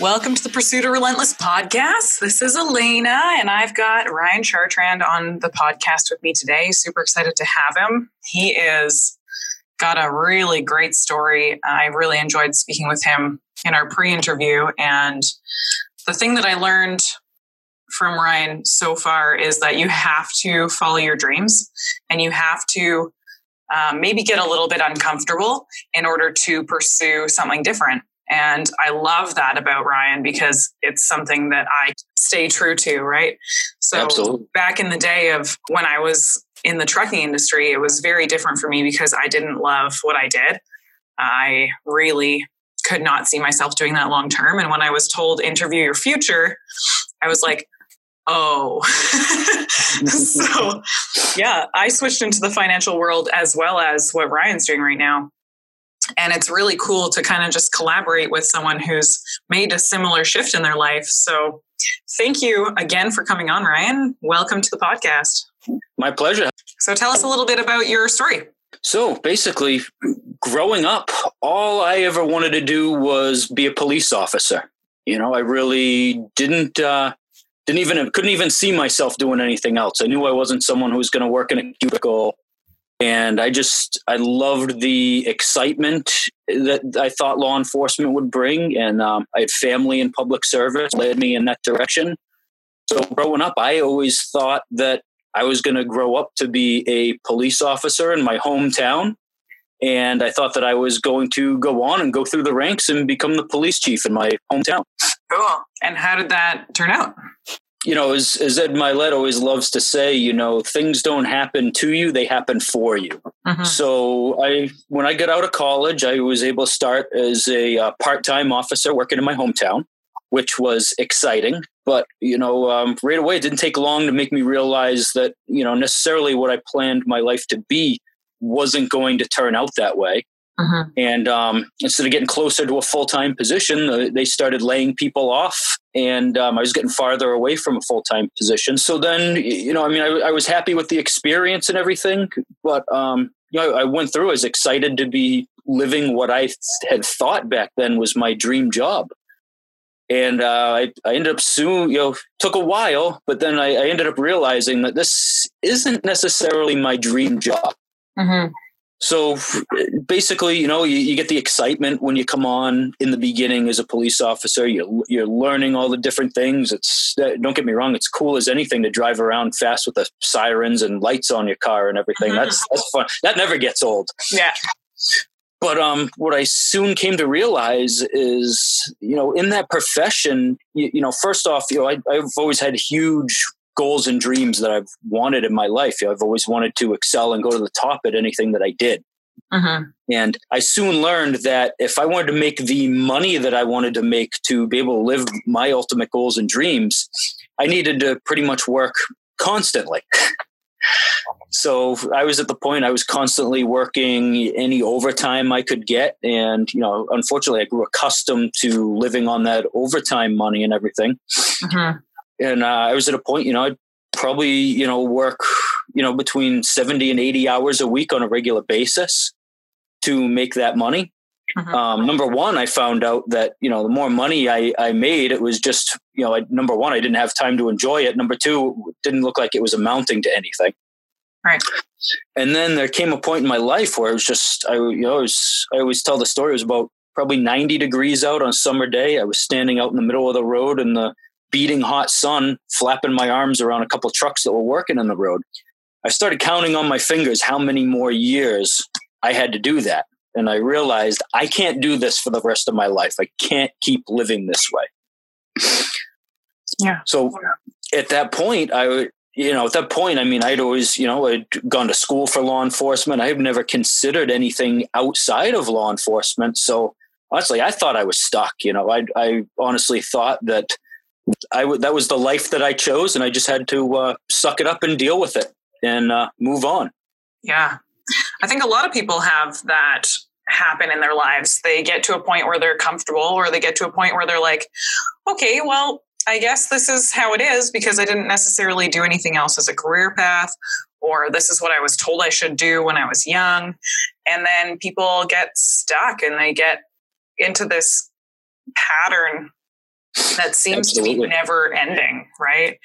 Welcome to the Pursuit of Relentless podcast. This is Elena, and I've got Ryan Chartrand on the podcast with me today. Super excited to have him. He is got a really great story. I really enjoyed speaking with him in our pre-interview, and the thing that I learned from Ryan so far is that you have to follow your dreams, and you have to um, maybe get a little bit uncomfortable in order to pursue something different. And I love that about Ryan because it's something that I stay true to, right? So Absolutely. back in the day of when I was in the trucking industry, it was very different for me because I didn't love what I did. I really could not see myself doing that long term. And when I was told interview your future, I was like, oh. so yeah, I switched into the financial world as well as what Ryan's doing right now and it's really cool to kind of just collaborate with someone who's made a similar shift in their life so thank you again for coming on ryan welcome to the podcast My pleasure. so tell us a little bit about your story So basically, growing up, all I ever wanted to do was be a police officer. You know, I really didn't uh, didn't even couldn't even see myself doing anything else. I knew I wasn't someone who was going to work in a cubicle, and I just I loved the excitement that I thought law enforcement would bring, and um, I had family in public service led me in that direction. So growing up, I always thought that I was going to grow up to be a police officer in my hometown. And I thought that I was going to go on and go through the ranks and become the police chief in my hometown. cool and how did that turn out You know, as, as Ed Mylett always loves to say, you know, things don't happen to you, they happen for you. Mhm. So I, when I got out of college, I was able to start as a uh, part-time officer working in my hometown, which was exciting. But you know, um, right away, it didn't take long to make me realize that you know necessarily what I planned my life to be wasn't going to turn out that way. Mhm. And um, instead of getting closer to a full-time position, uh, they started laying people off, and um, I was getting farther away from a full-time position. So then, you know, I mean, I, I was happy with the experience and everything, but um, you know, I went through. I was excited to be living what I had thought back then was my dream job. And uh, I, I ended up soon, you know, took a while, but then I, I ended up realizing that this isn't necessarily my dream job. Mhm. So basically, you know, you, you get the excitement when you come on in the beginning as a police officer. You're, you're learning all the different things. It's don't get me wrong, it's cool as anything to drive around fast with the sirens and lights on your car and everything. That's that's fun. That never gets old. yeah But um, what I soon came to realize is, you know, in that profession, you, you know, first off, you know, I, I've always had huge goals and dreams that I've wanted in my life. I've always wanted to excel and go to the top at anything that I did. Mhm. And I soon learned that if I wanted to make the money that I wanted to make to be able to live my ultimate goals and dreams, I needed to pretty much work constantly. so I was at the point I was constantly working any overtime I could get. And, you know, unfortunately, I grew accustomed to living on that overtime money and everything Mhm. And uh, I was at a point, you know, I'd probably, you know, work, you know, between 70 and 80 hours a week on a regular basis to make that money. Mhm. Um, number one, I found out that, you know, the more money I, I made, it was just, you know, I, number one, I didn't have time to enjoy it. Number two, it didn't look like it was amounting to anything. Right. And then there came a point in my life where it was just, I, you know, it was, I always tell the story, it was about probably 90 degrees out on a summer day. I was standing out in the middle of the road in the beating hot sun, flapping my arms around a couple of trucks that were working on the road. I started counting on my fingers how many more years I had to do that. And I realized I can't do this for the rest of my life. I can't keep living this way. Yeah. So at that point, I would, you know, at that point, I mean, I'd always, you know, I'd gone to school for law enforcement. I had never considered anything outside of law enforcement. So honestly, I thought I was stuck. You know, I, I honestly thought that I would, that was the life that I chose and I just had to uh, suck it up and deal with it and uh, move on. Yeah. I think a lot of people have that happen in their lives. They get to a point where they're comfortable or they get to a point where they're like, okay, well, I guess this is how it is because I didn't necessarily do anything else as a career path, or this is what I was told I should do when I was young. And then people get stuck and they get into this pattern that seems Absolutely. to be never ending, right?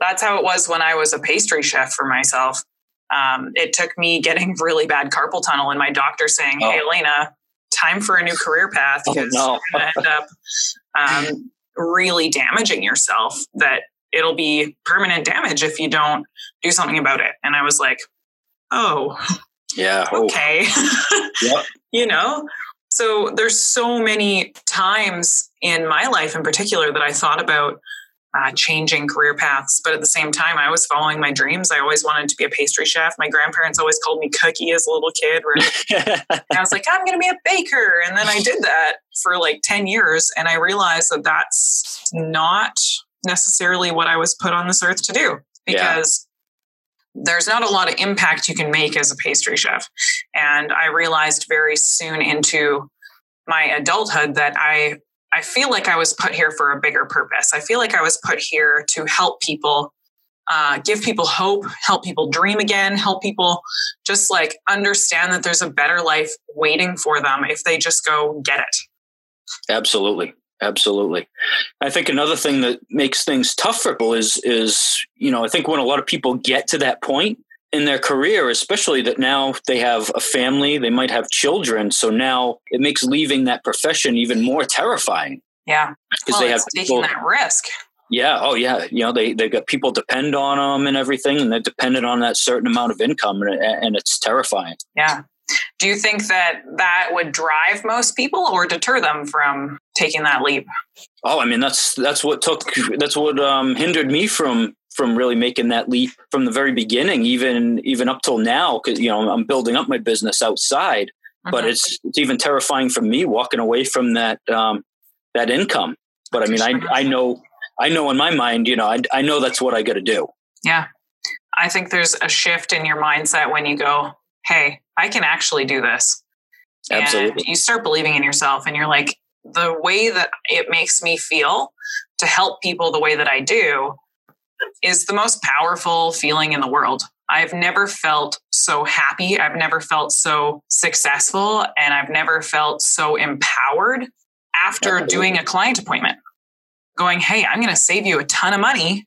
That's how it was when I was a pastry chef for myself. Um, it took me getting really bad carpal tunnel and my doctor saying, oh. Hey, Elena, time for a new career path because oh, no. you're going to end up um, really damaging yourself that it'll be permanent damage if you don't do something about it. And I was like, oh, yeah, okay. Oh. yep. you know, so there's so many times in my life in particular that I thought about uh, changing career paths. But at the same time, I was following my dreams. I always wanted to be a pastry chef. My grandparents always called me Cookie as a little kid. I was like, I'm going to be a baker. And then I did that for like 10 years. And I realized that that's not necessarily what I was put on this earth to do because. There's not a lot of impact you can make as a pastry chef. And I realized very soon into my adulthood that I I feel like I was put here for a bigger purpose. I feel like I was put here to help people, uh, give people hope, help people dream again, help people just like understand that there's a better life waiting for them if they just go get it. Absolutely. Absolutely. I think another thing that makes things tough for people is is, you know, I think when a lot of people get to that point, in their career, especially that now they have a family, they might have children. So now it makes leaving that profession even more terrifying. Yeah. Because well, they have people, taking that risk. Yeah. Oh, yeah. You know, they, they've got people depend on them and everything, and they're dependent on that certain amount of income, and, and it's terrifying. Yeah. Do you think that that would drive most people or deter them from taking that leap? Oh, I mean, that's that's what took that's what um, hindered me from from really making that leap from the very beginning, even even up till now, because you know I'm building up my business outside. Mm-hmm. But it's it's even terrifying for me walking away from that um, that income. But I mean, I I know I know in my mind, you know, I I know that's what I got to do. Yeah, I think there's a shift in your mindset when you go, "Hey, I can actually do this." Absolutely. And you start believing in yourself, and you're like, the way that it makes me feel to help people the way that I do is the most powerful feeling in the world. I've never felt so happy. I've never felt so successful. And I've never felt so empowered after doing a client appointment. Going, hey, I'm going to save you a ton of money.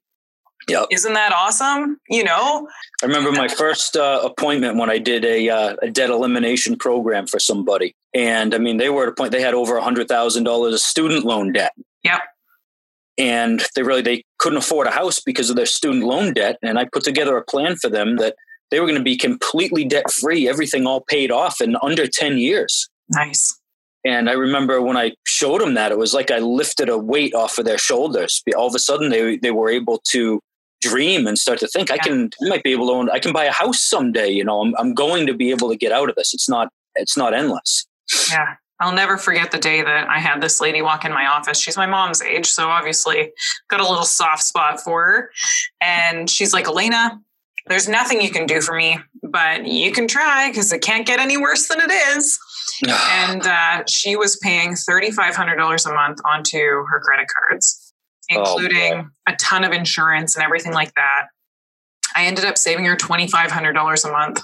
Yep. Isn't that awesome? You know? I remember my first uh, appointment when I did a, uh, a debt elimination program for somebody. And I mean, they were at a point, they had over a $100,000 of student loan debt. Yep and they really they couldn't afford a house because of their student loan debt and i put together a plan for them that they were going to be completely debt free everything all paid off in under 10 years nice and i remember when i showed them that it was like i lifted a weight off of their shoulders all of a sudden they, they were able to dream and start to think yeah. i can i might be able to own i can buy a house someday you know I'm, I'm going to be able to get out of this it's not it's not endless yeah I'll never forget the day that I had this lady walk in my office. She's my mom's age, so obviously got a little soft spot for her. And she's like, Elena, there's nothing you can do for me, but you can try because it can't get any worse than it is. and uh, she was paying $3,500 a month onto her credit cards, Oh, including oh, a ton of insurance and everything like that. I ended up saving her $2,500 a month.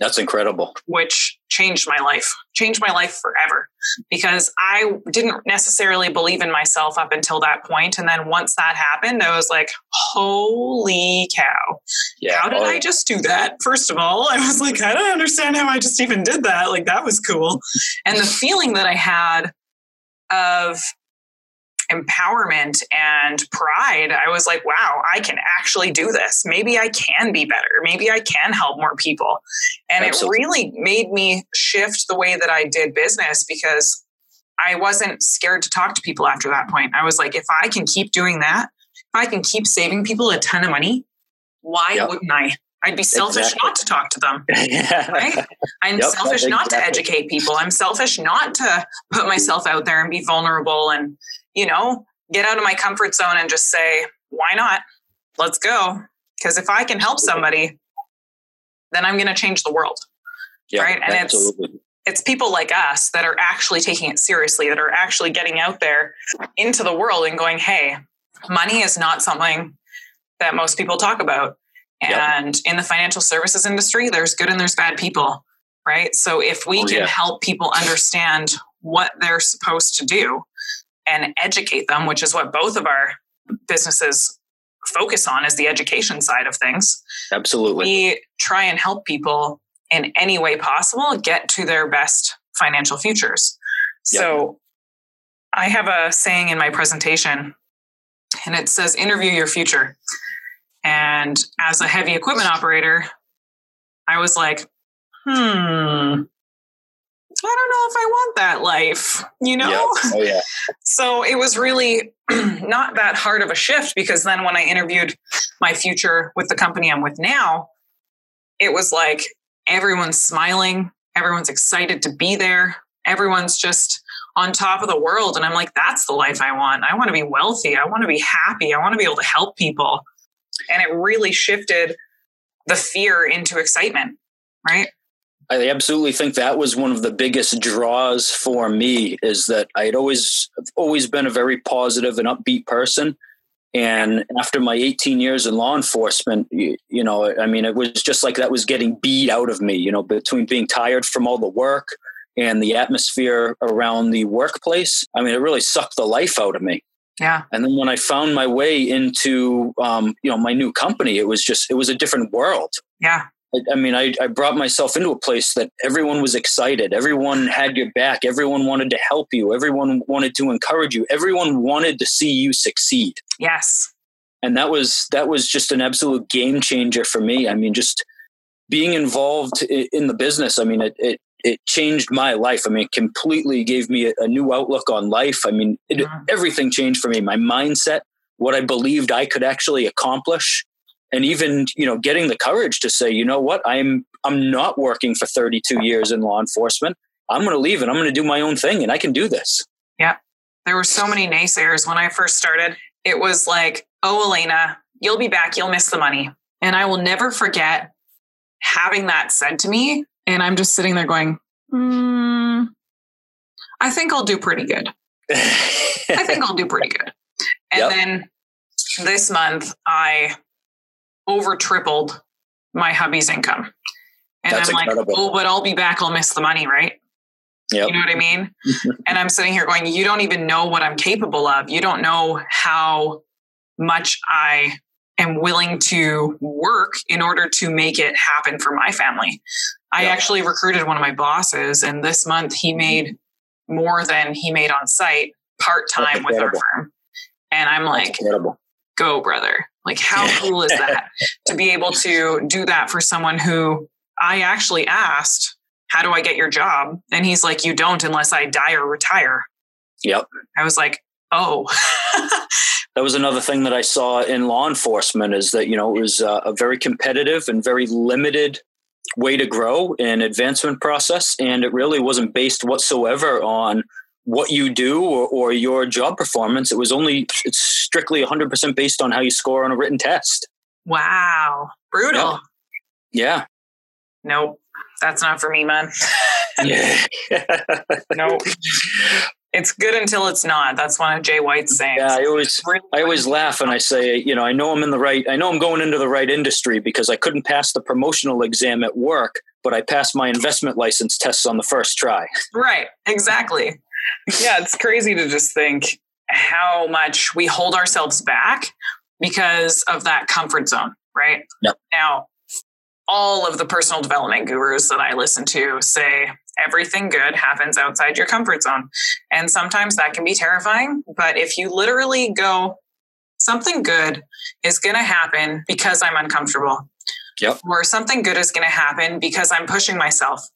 That's incredible. Which changed my life, changed my life forever because I didn't necessarily believe in myself up until that point. And then once that happened, I was like, holy cow. Yeah. How did oh. I just do that? First of all, I was like, I don't understand how I just even did that. Like, that was cool. And the feeling that I had of empowerment and pride, I was like, wow, I can actually do this. Maybe I can be better. Maybe I can help more people. And Absolutely. it really made me shift the way that I did business because I wasn't scared to talk to people after that point. I was like, if I can keep doing that, if I can keep saving people a ton of money, why yep. wouldn't I? I'd be selfish exactly. not to talk to them. yeah. Right? I'm yep, selfish exactly. not to educate people. I'm selfish not to put myself out there and be vulnerable and you know, get out of my comfort zone and just say, why not? Let's go. Because if I can help somebody, then I'm going to change the world. Yeah, right. And absolutely. it's, it's people like us that are actually taking it seriously, that are actually getting out there into the world and going, hey, money is not something that most people talk about. And yep. in the financial services industry, there's good and there's bad people, right? So if we oh, can yeah. help people understand what they're supposed to do, and educate them, which is what both of our businesses focus on is the education side of things. Absolutely. We try and help people in any way possible get to their best financial futures. Yep. So I have a saying in my presentation and it says interview your future. And as a heavy equipment operator, I was like, hmm, I don't know if I want that life, you know? Yep. Oh, yeah. so it was really not that hard of a shift because then when I interviewed my future with the company I'm with now, it was like everyone's smiling, everyone's excited to be there, everyone's just on top of the world. And I'm like, that's the life I want. I want to be wealthy. I want to be happy. I want to be able to help people. And it really shifted the fear into excitement, right? I absolutely think that was one of the biggest draws for me is that I had always always been a very positive and upbeat person. And after my 18 years in law enforcement, you, you know, I mean, it was just like that was getting beat out of me, you know, between being tired from all the work and the atmosphere around the workplace. I mean, it really sucked the life out of me. Yeah. And then when I found my way into, um, you know, my new company, it was just, it was a different world. Yeah. I, mean, I, I brought myself into a place that everyone was excited. Everyone had your back. Everyone wanted to help you. Everyone wanted to encourage you. Everyone wanted to see you succeed. Yes. And that was that was just an absolute game changer for me. I mean, just being involved in the business. I mean, it it, it changed my life. I mean, it completely gave me a, a new outlook on life. I mean, it, mm-hmm. everything changed for me. My mindset, what I believed I could actually accomplish and even you know getting the courage to say you know what? I'm i'm not working for 32 years in law enforcement. I'm going to leave and i'm going to do my own thing and i can do this. Yeah. There were so many naysayers when i first started. It was like oh elena you'll be back. You'll miss the money. And i will never forget having that said to me and i'm just sitting there going mm, i think i'll do pretty good. I think i'll do pretty good. And yep. then this month i over tripled my hubby's income. And That's I'm incredible. like, oh, but I'll be back. I'll miss the money, right? Yep. You know what I mean? and I'm sitting here going, you don't even know what I'm capable of. You don't know how much I am willing to work in order to make it happen for my family. I actually recruited one of my bosses, and this month he made more than he made on site part time with our firm. And I'm like, go, brother. Like, how cool is that to be able to do that for someone who I actually asked, How do I get your job? And he's like, You don't unless I die or retire. Yep. I was like, Oh. that was another thing that I saw in law enforcement is that, you know, it was uh, a very competitive and very limited way to grow and advancement process. And it really wasn't based whatsoever on what you do or, or your job performance. It was only, it's strictly 100% based on how you score on a written test. Wow. Brutal. Yeah. yeah. Nope. That's not for me, man. yeah. nope. It's good until it's not. That's one of Jay White's sayings. Yeah, I always, really I always laugh and I say, you know, I know I'm in the right, I know I'm going into the right industry because I couldn't pass the promotional exam at work, but I passed my investment license tests on the first try. Right. Exactly yeah, it's crazy to just think how much we hold ourselves back because of that comfort zone, right? Yep. Now, all of the personal development gurus that I listen to say everything good happens outside your comfort zone. And sometimes that can be terrifying. But if you literally go, something good is going to happen because I'm uncomfortable. Yep. Or something good is going to happen because I'm pushing myself.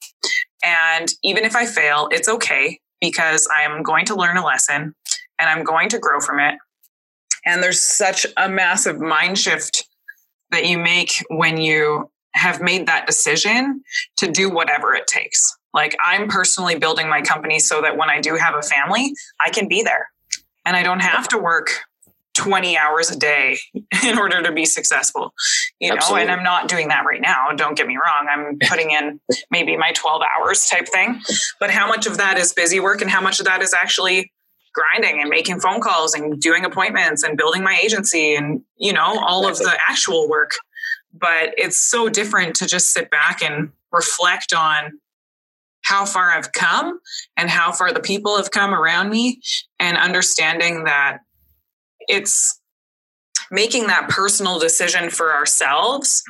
And even if I fail, it's okay because I am going to learn a lesson and I'm going to grow from it. And there's such a massive mind shift that you make when you have made that decision to do whatever it takes. Like I'm personally building my company so that when I do have a family, I can be there and I don't have to work 20 hours a day in order to be successful you Absolutely. know and i'm not doing that right now don't get me wrong. I'm putting in maybe my 12 hours type thing. But how much of that is busy work and how much of that is actually grinding and making phone calls and doing appointments and building my agency and you know all of the actual work? But it's so different to just sit back and reflect on how far I've come and how far the people have come around me and understanding that it's making that personal decision for ourselves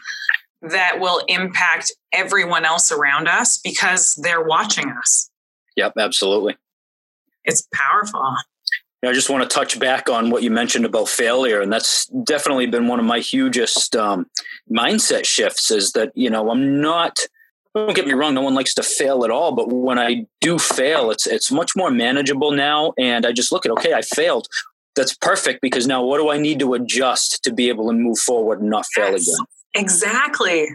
that will impact everyone else around us because they're watching us. Yep, absolutely. It's powerful. I just want to touch back on what you mentioned about failure, and that's definitely been one of my hugest um, mindset shifts. Is that you know I'm not. Don't get me wrong. No one likes to fail at all, but when I do fail, it's it's much more manageable now. And I just look at okay, I failed. That's perfect because now what do I need to adjust to be able to move forward and not fail yes, again? Exactly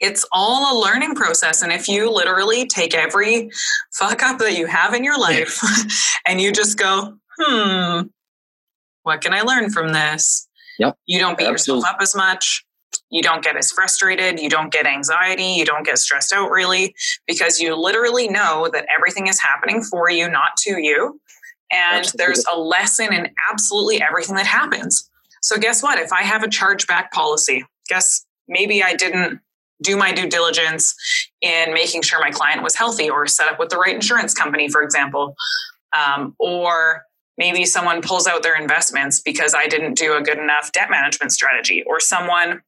it's all a learning process. And if you literally take every fuck up that you have in your life and you just go, hmm, what can I learn from this? Yep. You don't beat Absolutely. yourself up as much. You don't get as frustrated. You don't get anxiety. You don't get stressed out really because you literally know that everything is happening for you, not to you. And Absolutely. there's a lesson in absolutely everything that happens. So, guess what? If I have a chargeback policy, guess maybe I didn't do my due diligence in making sure my client was healthy or set up with the right insurance company, for example. Um, or maybe someone pulls out their investments because I didn't do a good enough debt management strategy, or someone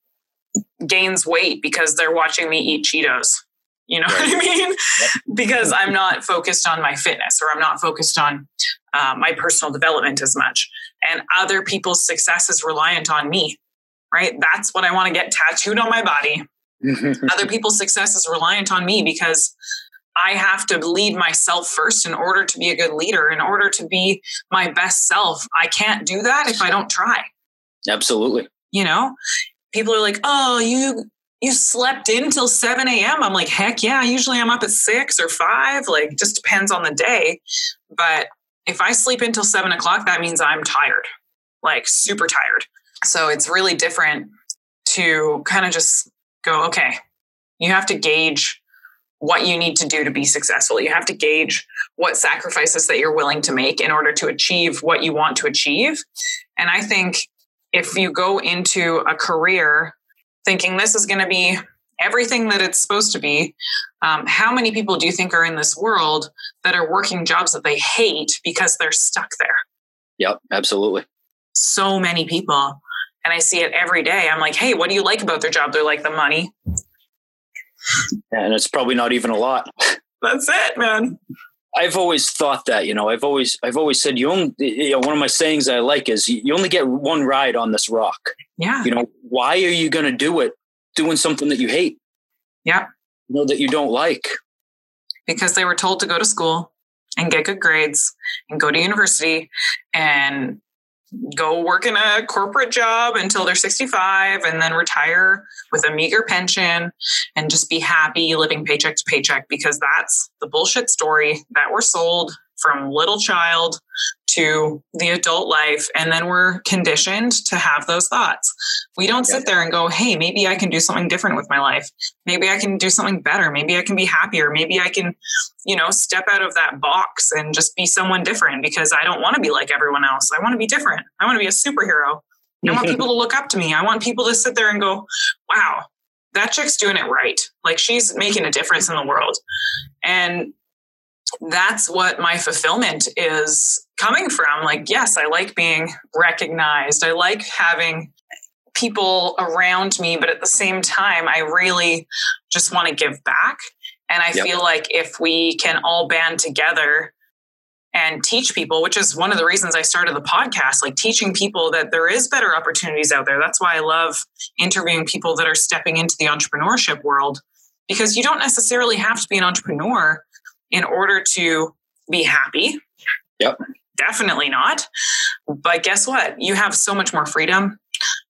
gains weight because they're watching me eat Cheetos. You know right. what I mean? Yep. because I'm not focused on my fitness or I'm not focused on uh, my personal development as much. And other people's success is reliant on me, right? That's what I want to get tattooed on my body Other people's success is reliant on me because I have to lead myself first in order to be a good leader, in order to be my best self. I can't do that if I don't try. Absolutely. You know, people are like, oh, you you slept in till 7 a.m. I'm like, heck yeah, usually I'm up at six or five. Like, just depends on the day. But if I sleep until seven o'clock, that means I'm tired, like super tired. So it's really different to kind of just go, okay, you have to gauge what you need to do to be successful. You have to gauge what sacrifices that you're willing to make in order to achieve what you want to achieve. And I think if you go into a career thinking this is going to be everything that it's supposed to be, um, how many people do you think are in this world that are working jobs that they hate because they're stuck there? Yep, absolutely. So many people and I see it every day. I'm like, hey, what do you like about their job? They're like, the money. And it's probably not even a lot. That's it, man. I've always thought that, you know, I've always, I've always said you only, you know, one of my sayings I like is you only get one ride on this rock. Yeah. You know, why are you going to do it doing something that you hate? Yeah. You know, that you don't like. Because they were told to go to school and get good grades and go to university and go work in a corporate job until they're 65 and then retire with a meager pension and just be happy living paycheck to paycheck because that's the bullshit story that we're sold from little child to the adult life and then we're conditioned to have those thoughts. We don't sit there and go hey maybe i can do something different with my life. Maybe i can do something better. Maybe i can be happier. Maybe i can you know step out of that box and just be someone different because i don't want to be like everyone else. I want to be different. I want to be a superhero. I want people to look up to me. I want people to sit there and go wow that chick's doing it right. Like she's making a difference in the world. And that's what my fulfillment is coming from. Like, yes, I like being recognized. I like having people around me, but at the same time, I really just want to give back. And I yep. feel like if we can all band together and teach people, which is one of the reasons I started the podcast, like teaching people that there is better opportunities out there. That's why I love interviewing people that are stepping into the entrepreneurship world because you don't necessarily have to be an entrepreneur in order to be happy. Yep. Definitely not. But guess what? You have so much more freedom.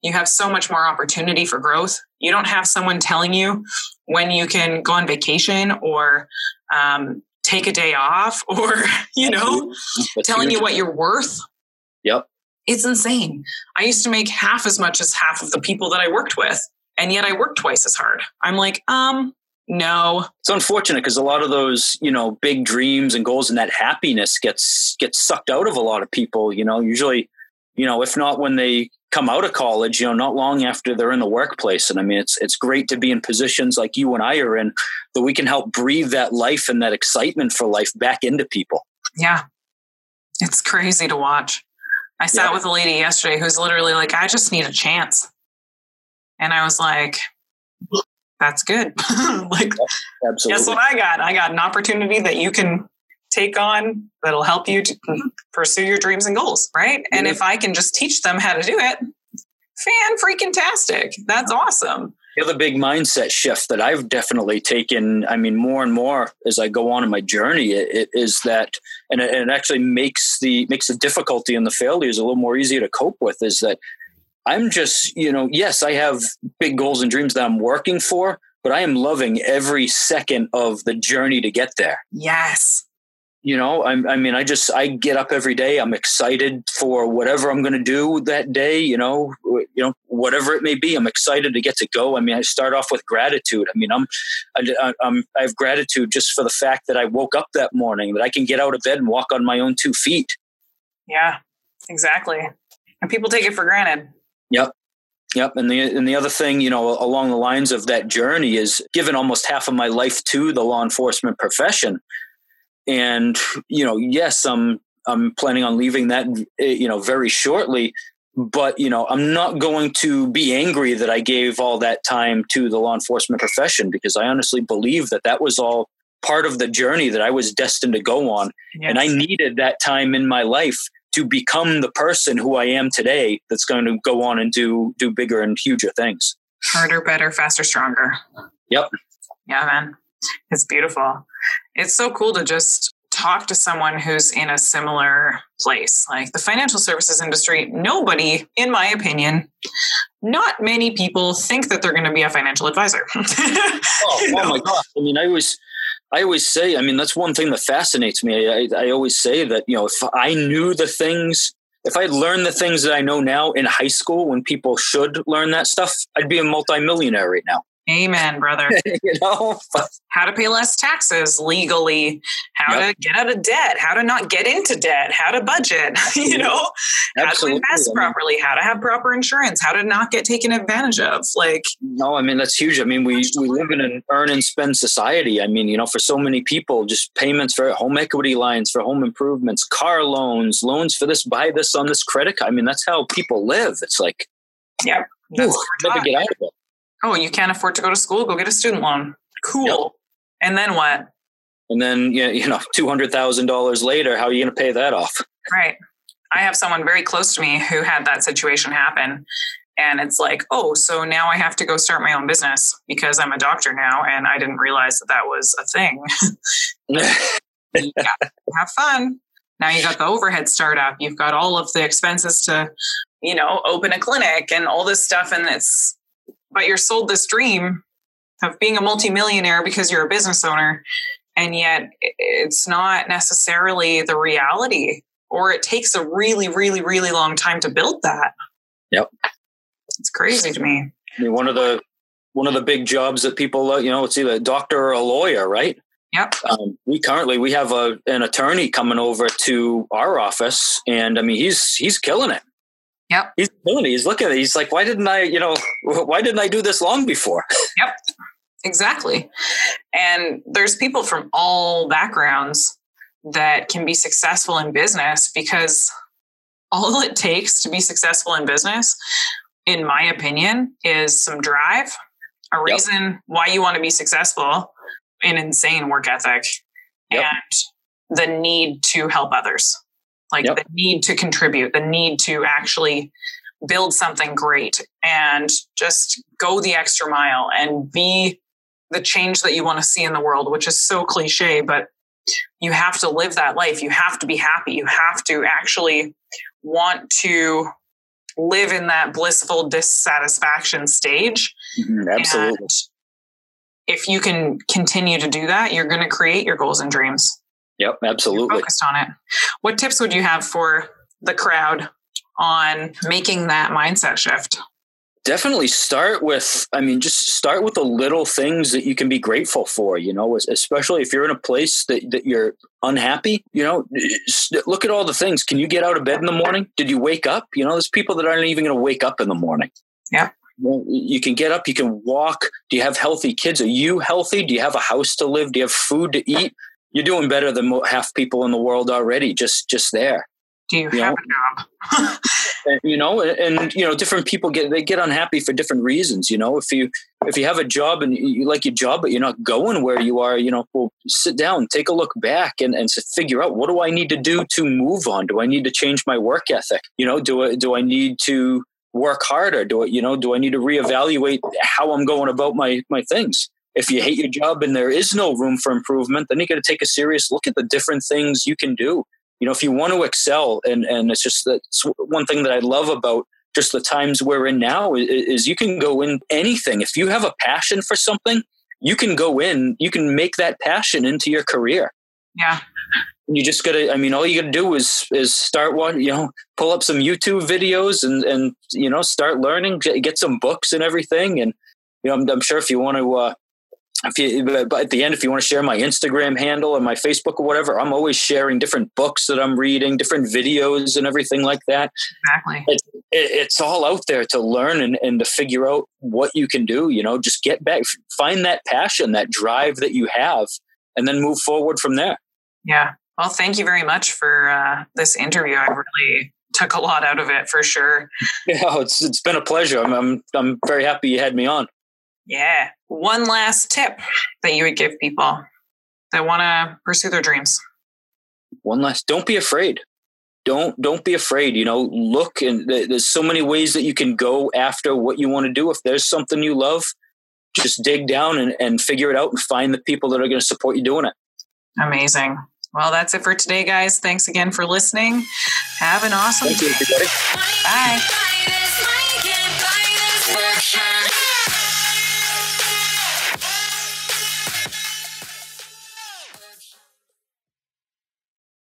You have so much more opportunity for growth. You don't have someone telling you when you can go on vacation or um, take a day off or, you know, telling you what you're worth. Yep. It's insane. I used to make half as much as half of the people that I worked with, and yet I worked twice as hard. I'm like, um, no. It's unfortunate because a lot of those, you know, big dreams and goals and that happiness gets gets sucked out of a lot of people, you know, usually, you know, if not when they come out of college, you know, not long after they're in the workplace. And I mean, it's it's great to be in positions like you and I are in that we can help breathe that life and that excitement for life back into people. Yeah. It's crazy to watch. I sat yeah. with a lady yesterday who's literally like, I just need a chance. And I was like, that's good. like, Absolutely. guess what I got? I got an opportunity that you can take on that'll help you to pursue your dreams and goals, right? And if I can just teach them how to do it, fan freaking tastic. That's awesome. The other big mindset shift that I've definitely taken, I mean, more and more as I go on in my journey, it, it is that, and it, it actually makes the makes the difficulty and the failures a little more easier to cope with. Is that I'm just, you know, yes, I have big goals and dreams that I'm working for, but I am loving every second of the journey to get there. Yes. You know I'm, i mean i just i get up every day i'm excited for whatever i'm going to do that day you know you know whatever it may be i'm excited to get to go. I mean i start off with gratitude. I mean i'm I, I'm, I have gratitude just for the fact that i woke up that morning that i can get out of bed and walk on my own two feet. Yeah exactly. And people take it for granted yep. Yep, and the and the other thing, you know, along the lines of that journey is given almost half of my life to the law enforcement profession. And you know yes i'm i'm planning on leaving that eh, you know very shortly but you know i'm not going to be angry that i gave all that time to the law enforcement profession because i honestly believe that that was all part of the journey that i was destined to go on. Yes. and i needed that time in my life to become the person who i am today that's going to go on and do do bigger and huger things harder better faster stronger yep yeah man it's beautiful. It's so cool to just talk to someone who's in a similar place. Like the financial services industry, nobody, in my opinion, not many people think that they're going to be a financial advisor. oh, oh my gosh. I mean, I always, I always say, I mean, that's one thing that fascinates me. I, I always say that, you know, if I knew the things if I learned the things that I know now in high school when people should learn that stuff, I'd be a multimillionaire right now. Amen, brother. you know, how to pay less taxes legally, how yep. to get out of debt, how to not get into debt, how to budget, you know, Absolutely. how to invest properly, how to have proper insurance, how to not get taken advantage of. Like, no, I mean, that's huge. I mean, we, we live in an earn and spend society. I mean, you know, for so many people, just payments for home equity lines, for home improvements, car loans, loans for this, buy this on this credit card. I mean, that's how people live. It's like, yeah, never get out of it. Oh, you can't afford to go to school? Go get a student loan. Cool. Yep. And then what? And then you know, two hundred thousand dollars later, how are you going to pay that off? Right. I have someone very close to me who had that situation happen, and it's like, oh, so now I have to go start my own business because I'm a doctor now, and I didn't realize that that was a thing. yeah, have fun. Now you got the overhead startup. You've got all of the expenses to, you know, open a clinic and all this stuff, and it's but you're sold this dream of being a multimillionaire because you're a business owner. And yet it's not necessarily the reality or it takes a really really really long time to build that. Yep. It's crazy to me. I mean, one of the one of the big jobs that people you know it's either a doctor or a lawyer right? Yep. Um, we currently we have a, an attorney coming over to our office, and I mean he's he's killing it. Yep. He's it. He's looking at it. He's like, why didn't I, you know, why didn't I do this long before? Yep. Exactly. And there's people from all backgrounds that can be successful in business because all it takes to be successful in business, in my opinion, is some drive, a reason yep. why you want to be successful, an insane work ethic, yep. and the need to help others like yep. the need to contribute, the need to actually build something great and just go the extra mile and be the change that you want to see in the world, which is so cliche, but you have to live that life. You have to be happy. You have to actually want to live in that blissful dissatisfaction stage. Mm-hmm, absolutely. And if you can continue to do that, you're going to create your goals and dreams. Yep, absolutely. focused on it. What tips would you have for the crowd on making that mindset shift? definitely start with i mean just start with the little things that you can be grateful for you know especially if you're in a place that, that you're unhappy you know look at all the things. Can you get out of bed in the morning? Did you wake up? You know there's people that aren't even going to wake up in the morning. Yeah Well, you can get up you can walk. Do you have healthy kids? Are you healthy? Do you have a house to live? Do you have food to eat you're doing better than half people in the world already just just there. Do you, you have know? a job? And, you know and, and, you know different people get they get unhappy for different reasons you know? If you if you have a job and you like your job but you're not going where you are you know well sit down take a look back and, and figure out what do i need to do to move on? Do i need to change my work ethic? You know do i do i need to work harder? Do I, you know do i need to reevaluate how i'm going about my my things if you hate your job and there is no room for improvement then you got to take a serious look at the different things you can do. You know if you want to excel and and it's just that's one thing that i love about just the times we're in now is, is you can go in anything. If you have a passion for something you can go in you can make that passion into your career. Yeah. You just gotta i mean all you gotta do is is start one you know pull up some youtube videos and and you know start learning get, some books and everything. And you know i'm, I'm sure if you want to uh if you but at the end if you want to share my instagram handle or my facebook or whatever i'm always sharing different books that i'm reading different videos and everything like that. Exactly. It, it, it's all out there to learn and, and to figure out what you can do you know just get back find that passion that drive that you have and then move forward from there. Yeah. Well thank you very much for uh, this interview. I really took a lot out of it for sure. Yeah it's, it's been a pleasure. I'm, I'm i'm very happy you had me on yeah. One last tip that you would give people that want to pursue their dreams. One last, don't be afraid. Don't don't be afraid. You know, look and there's so many ways that you can go after what you want to do. If there's something you love, just dig down and, and figure it out and find the people that are going to support you doing it. Amazing. Well, that's it for today, guys. Thanks again for listening. Have an awesome Thank day. You, Bye.